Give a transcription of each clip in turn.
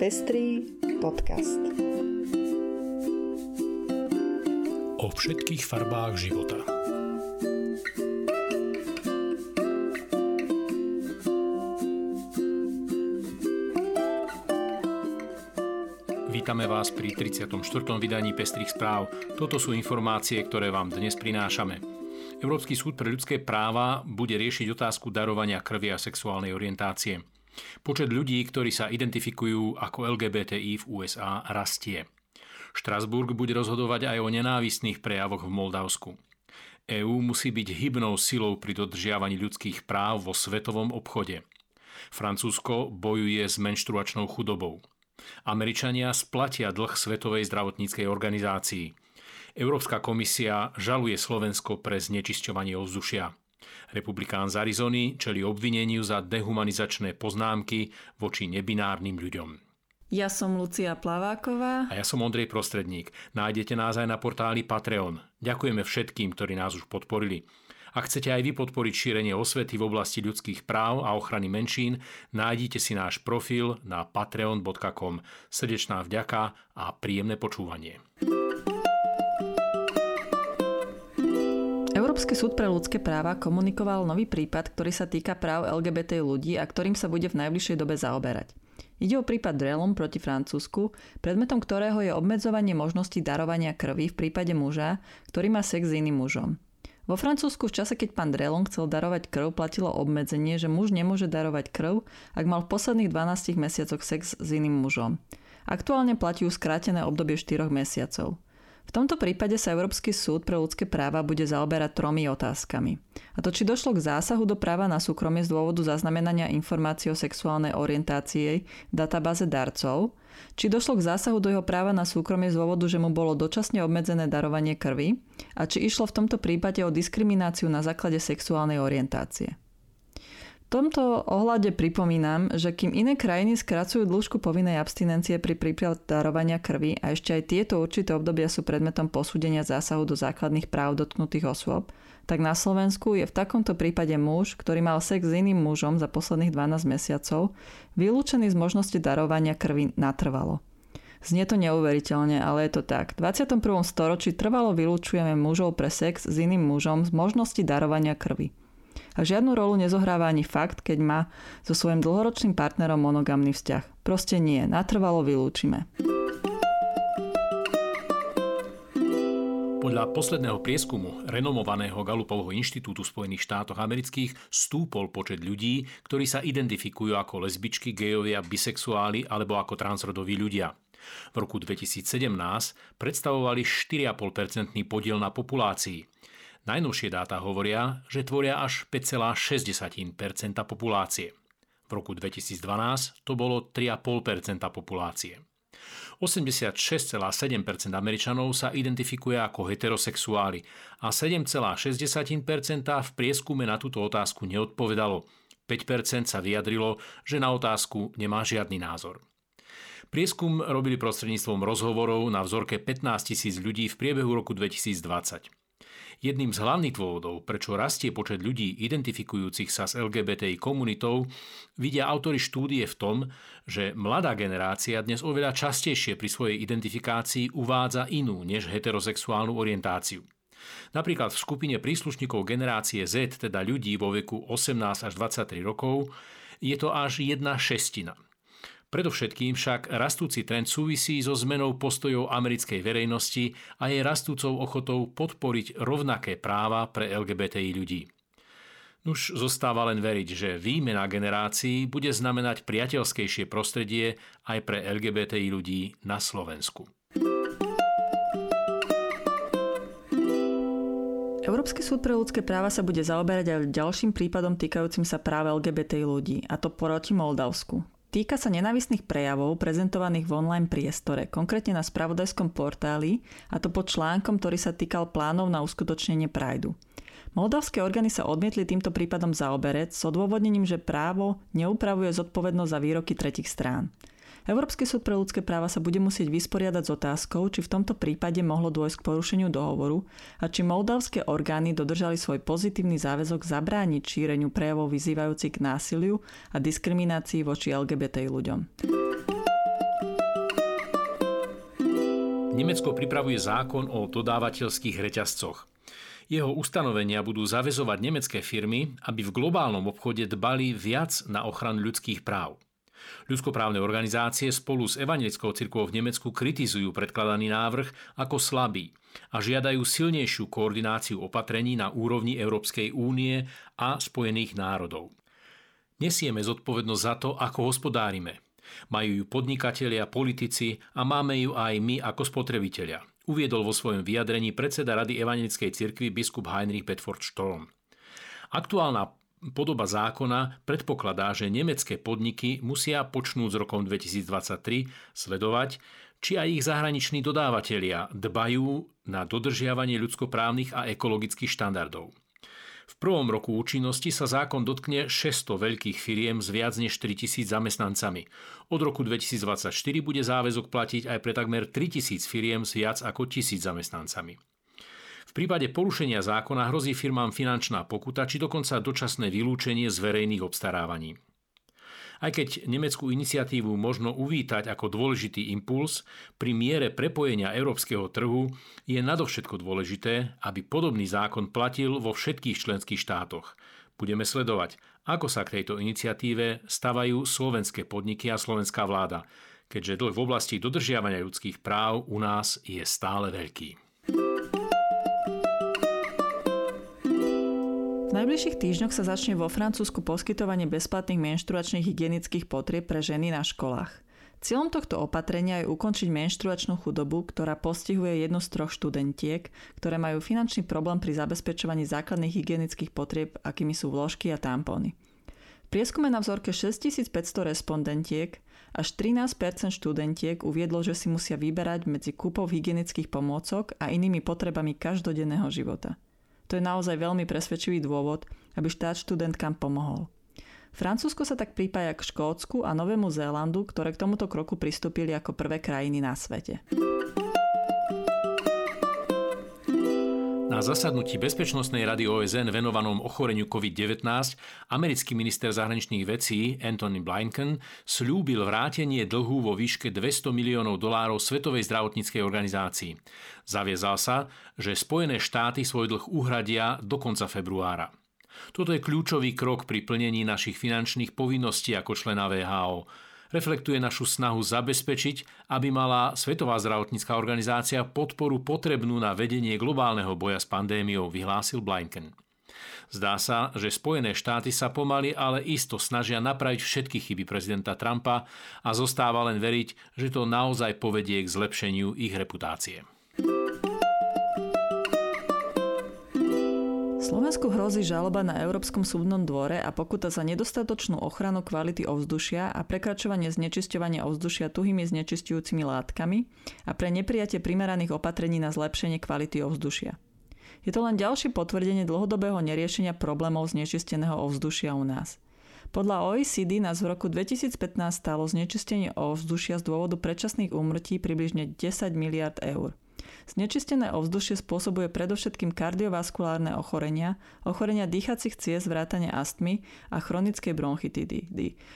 Pestrý podcast. O všetkých farbách života. Vítame vás pri 34. vydaní Pestrých správ. Toto sú informácie, ktoré vám dnes prinášame. Európsky súd pre ľudské práva bude riešiť otázku darovania krvi a sexuálnej orientácie. Počet ľudí, ktorí sa identifikujú ako LGBTI v USA, rastie. Štrasburg bude rozhodovať aj o nenávistných prejavoch v Moldavsku. EÚ musí byť hybnou silou pri dodržiavaní ľudských práv vo svetovom obchode. Francúzsko bojuje s menštruačnou chudobou. Američania splatia dlh Svetovej zdravotníckej organizácii. Európska komisia žaluje Slovensko pre znečisťovanie ovzdušia. Republikán z Arizony čeli obvineniu za dehumanizačné poznámky voči nebinárnym ľuďom. Ja som Lucia Plaváková. A ja som Ondrej Prostredník. Nájdete nás aj na portáli Patreon. Ďakujeme všetkým, ktorí nás už podporili. Ak chcete aj vy podporiť šírenie osvety v oblasti ľudských práv a ochrany menšín, nájdite si náš profil na patreon.com. Srdečná vďaka a príjemné počúvanie. Európsky súd pre ľudské práva komunikoval nový prípad, ktorý sa týka práv LGBT ľudí a ktorým sa bude v najbližšej dobe zaoberať. Ide o prípad Drelom proti Francúzsku, predmetom ktorého je obmedzovanie možnosti darovania krvi v prípade muža, ktorý má sex s iným mužom. Vo Francúzsku v čase, keď pán Drelon chcel darovať krv, platilo obmedzenie, že muž nemôže darovať krv, ak mal v posledných 12 mesiacoch sex s iným mužom. Aktuálne platí skrátené obdobie 4 mesiacov. V tomto prípade sa Európsky súd pre ľudské práva bude zaoberať tromi otázkami. A to, či došlo k zásahu do práva na súkromie z dôvodu zaznamenania informácií o sexuálnej orientácii v databáze darcov, či došlo k zásahu do jeho práva na súkromie z dôvodu, že mu bolo dočasne obmedzené darovanie krvi a či išlo v tomto prípade o diskrimináciu na základe sexuálnej orientácie tomto ohľade pripomínam, že kým iné krajiny skracujú dĺžku povinnej abstinencie pri príprave darovania krvi a ešte aj tieto určité obdobia sú predmetom posúdenia zásahu do základných práv dotknutých osôb, tak na Slovensku je v takomto prípade muž, ktorý mal sex s iným mužom za posledných 12 mesiacov, vylúčený z možnosti darovania krvi natrvalo. Znie to neuveriteľne, ale je to tak. V 21. storočí trvalo vylúčujeme mužov pre sex s iným mužom z možnosti darovania krvi. A žiadnu rolu nezohráva ani fakt, keď má so svojím dlhoročným partnerom monogamný vzťah. Proste nie, natrvalo vylúčime. Podľa posledného prieskumu renomovaného Gallupovho inštitútu Spojených štátoch amerických stúpol počet ľudí, ktorí sa identifikujú ako lesbičky, gejovia, bisexuáli alebo ako transrodoví ľudia. V roku 2017 predstavovali 4,5% podiel na populácii. Najnovšie dáta hovoria, že tvoria až 5,6% populácie. V roku 2012 to bolo 3,5% populácie. 86,7% Američanov sa identifikuje ako heterosexuáli a 7,6% v prieskume na túto otázku neodpovedalo. 5% sa vyjadrilo, že na otázku nemá žiadny názor. Prieskum robili prostredníctvom rozhovorov na vzorke 15 tisíc ľudí v priebehu roku 2020. Jedným z hlavných dôvodov, prečo rastie počet ľudí identifikujúcich sa s LGBTI komunitou, vidia autory štúdie v tom, že mladá generácia dnes oveľa častejšie pri svojej identifikácii uvádza inú než heterosexuálnu orientáciu. Napríklad v skupine príslušníkov generácie Z, teda ľudí vo veku 18 až 23 rokov, je to až jedna šestina – Predovšetkým však rastúci trend súvisí so zmenou postojov americkej verejnosti a jej rastúcou ochotou podporiť rovnaké práva pre LGBTI ľudí. Nuž zostáva len veriť, že výmena generácií bude znamenať priateľskejšie prostredie aj pre LGBTI ľudí na Slovensku. Európsky súd pre ľudské práva sa bude zaoberať aj ďalším prípadom týkajúcim sa práve LGBTI ľudí, a to proti Moldavsku. Týka sa nenavistných prejavov prezentovaných v online priestore, konkrétne na spravodajskom portáli, a to pod článkom, ktorý sa týkal plánov na uskutočnenie Prideu. Moldavské orgány sa odmietli týmto prípadom zaoberec s odôvodnením, že právo neupravuje zodpovednosť za výroky tretich strán. Európsky súd pre ľudské práva sa bude musieť vysporiadať s otázkou, či v tomto prípade mohlo dôjsť k porušeniu dohovoru a či moldavské orgány dodržali svoj pozitívny záväzok zabrániť šíreniu prejavov vyzývajúcich k násiliu a diskriminácii voči LGBT ľuďom. Nemecko pripravuje zákon o dodávateľských reťazcoch. Jeho ustanovenia budú zavezovať nemecké firmy, aby v globálnom obchode dbali viac na ochranu ľudských práv. Ľudskoprávne organizácie spolu s evangelickou cirkvou v Nemecku kritizujú predkladaný návrh ako slabý a žiadajú silnejšiu koordináciu opatrení na úrovni Európskej únie a Spojených národov. Nesieme zodpovednosť za to, ako hospodárime. Majú ju podnikatelia, politici a máme ju aj my ako spotrebitelia uviedol vo svojom vyjadrení predseda Rady Evangelickej cirkvi biskup Heinrich Bedford Storm. Aktuálna podoba zákona predpokladá, že nemecké podniky musia počnúť s rokom 2023 sledovať, či aj ich zahraniční dodávateľia dbajú na dodržiavanie ľudskoprávnych a ekologických štandardov. V prvom roku účinnosti sa zákon dotkne 600 veľkých firiem s viac než 3000 zamestnancami. Od roku 2024 bude záväzok platiť aj pre takmer 3000 firiem s viac ako 1000 zamestnancami. V prípade porušenia zákona hrozí firmám finančná pokuta či dokonca dočasné vylúčenie z verejných obstarávaní. Aj keď nemeckú iniciatívu možno uvítať ako dôležitý impuls, pri miere prepojenia európskeho trhu je nadovšetko dôležité, aby podobný zákon platil vo všetkých členských štátoch. Budeme sledovať, ako sa k tejto iniciatíve stavajú slovenské podniky a slovenská vláda, keďže dlh v oblasti dodržiavania ľudských práv u nás je stále veľký. Najbližších týždňoch sa začne vo Francúzsku poskytovanie bezplatných menštruačných hygienických potrieb pre ženy na školách. Cieľom tohto opatrenia je ukončiť menštruačnú chudobu, ktorá postihuje jednu z troch študentiek, ktoré majú finančný problém pri zabezpečovaní základných hygienických potrieb, akými sú vložky a tampóny. V prieskume na vzorke 6500 respondentiek až 13% študentiek uviedlo, že si musia vyberať medzi kúpou hygienických pomôcok a inými potrebami každodenného života. To je naozaj veľmi presvedčivý dôvod, aby štát študentkám pomohol. Francúzsko sa tak pripája k Škótsku a Novému Zélandu, ktoré k tomuto kroku pristúpili ako prvé krajiny na svete. Na zasadnutí Bezpečnostnej rady OSN venovanom ochoreniu COVID-19 americký minister zahraničných vecí Anthony Blinken slúbil vrátenie dlhu vo výške 200 miliónov dolárov Svetovej zdravotníckej organizácii. Zaviezal sa, že Spojené štáty svoj dlh uhradia do konca februára. Toto je kľúčový krok pri plnení našich finančných povinností ako člena VHO reflektuje našu snahu zabezpečiť, aby mala Svetová zdravotnícká organizácia podporu potrebnú na vedenie globálneho boja s pandémiou, vyhlásil Blinken. Zdá sa, že Spojené štáty sa pomaly, ale isto snažia napraviť všetky chyby prezidenta Trumpa a zostáva len veriť, že to naozaj povedie k zlepšeniu ich reputácie. Slovensku hrozí žaloba na Európskom súdnom dvore a pokuta za nedostatočnú ochranu kvality ovzdušia a prekračovanie znečisťovania ovzdušia tuhými znečisťujúcimi látkami a pre neprijatie primeraných opatrení na zlepšenie kvality ovzdušia. Je to len ďalšie potvrdenie dlhodobého neriešenia problémov znečisteného ovzdušia u nás. Podľa OECD nás v roku 2015 stalo znečistenie ovzdušia z dôvodu predčasných úmrtí približne 10 miliard eur. Znečistené ovzdušie spôsobuje predovšetkým kardiovaskulárne ochorenia, ochorenia dýchacích ciest, vrátane astmy a chronickej bronchitidy,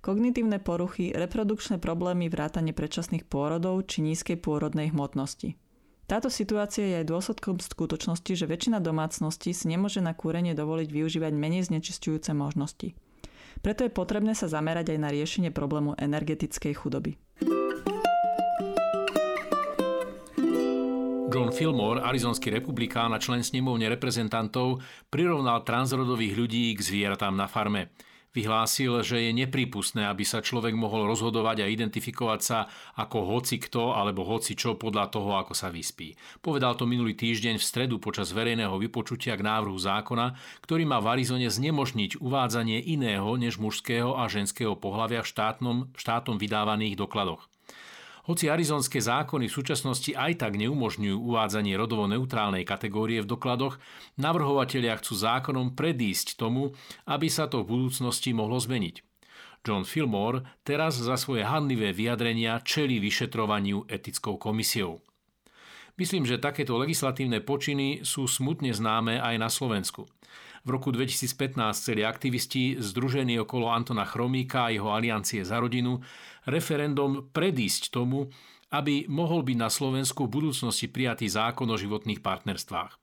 kognitívne poruchy, reprodukčné problémy, vrátane predčasných pôrodov či nízkej pôrodnej hmotnosti. Táto situácia je aj dôsledkom skutočnosti, že väčšina domácností si nemôže na kúrenie dovoliť využívať menej znečistujúce možnosti. Preto je potrebné sa zamerať aj na riešenie problému energetickej chudoby. John Fillmore, arizonský republikán a člen snemovne reprezentantov, prirovnal transrodových ľudí k zvieratám na farme. Vyhlásil, že je neprípustné, aby sa človek mohol rozhodovať a identifikovať sa ako hoci kto alebo hoci čo podľa toho, ako sa vyspí. Povedal to minulý týždeň v stredu počas verejného vypočutia k návrhu zákona, ktorý má v Arizone znemožniť uvádzanie iného než mužského a ženského pohľavia v štátnom, štátom vydávaných dokladoch. Hoci arizonské zákony v súčasnosti aj tak neumožňujú uvádzanie rodovo neutrálnej kategórie v dokladoch, navrhovatelia chcú zákonom predísť tomu, aby sa to v budúcnosti mohlo zmeniť. John Fillmore teraz za svoje hanlivé vyjadrenia čelí vyšetrovaniu etickou komisiou. Myslím, že takéto legislatívne počiny sú smutne známe aj na Slovensku. V roku 2015 chceli aktivisti združení okolo Antona Chromíka a jeho aliancie za rodinu referendum predísť tomu, aby mohol byť na Slovensku v budúcnosti prijatý zákon o životných partnerstvách.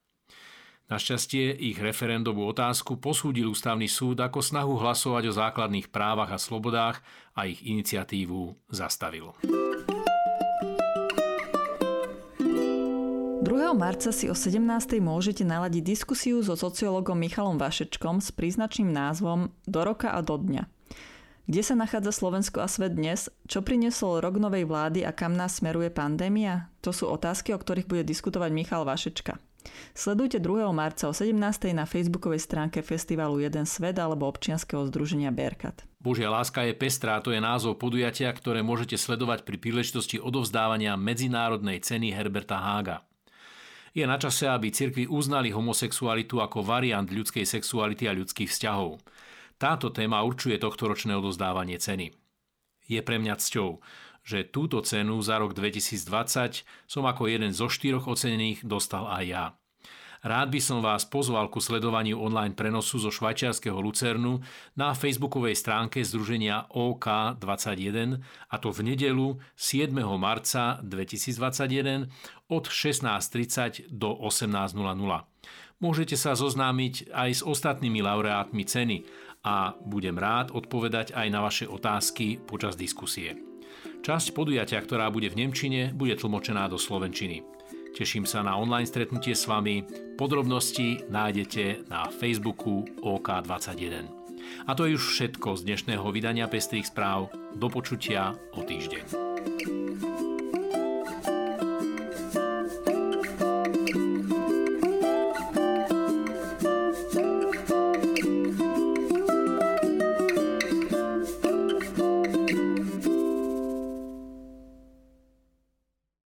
Našťastie ich referendovú otázku posúdil ústavný súd ako snahu hlasovať o základných právach a slobodách a ich iniciatívu zastavil. Marca si o 17. môžete naladiť diskusiu so sociologom Michalom Vašečkom s príznačným názvom Do roka a do dňa. Kde sa nachádza Slovensko a svet dnes? Čo priniesol rok novej vlády a kam nás smeruje pandémia? To sú otázky, o ktorých bude diskutovať Michal Vašečka. Sledujte 2. marca o 17. na facebookovej stránke festivalu Jeden svet alebo občianskeho združenia Berkat. Božia láska je pestrá, to je názov podujatia, ktoré môžete sledovať pri príležitosti odovzdávania medzinárodnej ceny Herberta Hága. Je na čase, aby cirkvi uznali homosexualitu ako variant ľudskej sexuality a ľudských vzťahov. Táto téma určuje tohtoročné odozdávanie ceny. Je pre mňa cťou, že túto cenu za rok 2020 som ako jeden zo štyroch ocenených dostal aj ja. Rád by som vás pozval ku sledovaniu online prenosu zo švajčiarského Lucernu na facebookovej stránke Združenia OK21 a to v nedelu 7. marca 2021 od 16.30 do 18.00. Môžete sa zoznámiť aj s ostatnými laureátmi ceny a budem rád odpovedať aj na vaše otázky počas diskusie. Časť podujatia, ktorá bude v Nemčine, bude tlmočená do Slovenčiny. Teším sa na online stretnutie s vami. Podrobnosti nájdete na Facebooku OK21. A to je už všetko z dnešného vydania Pestrých správ. Do počutia o týždeň.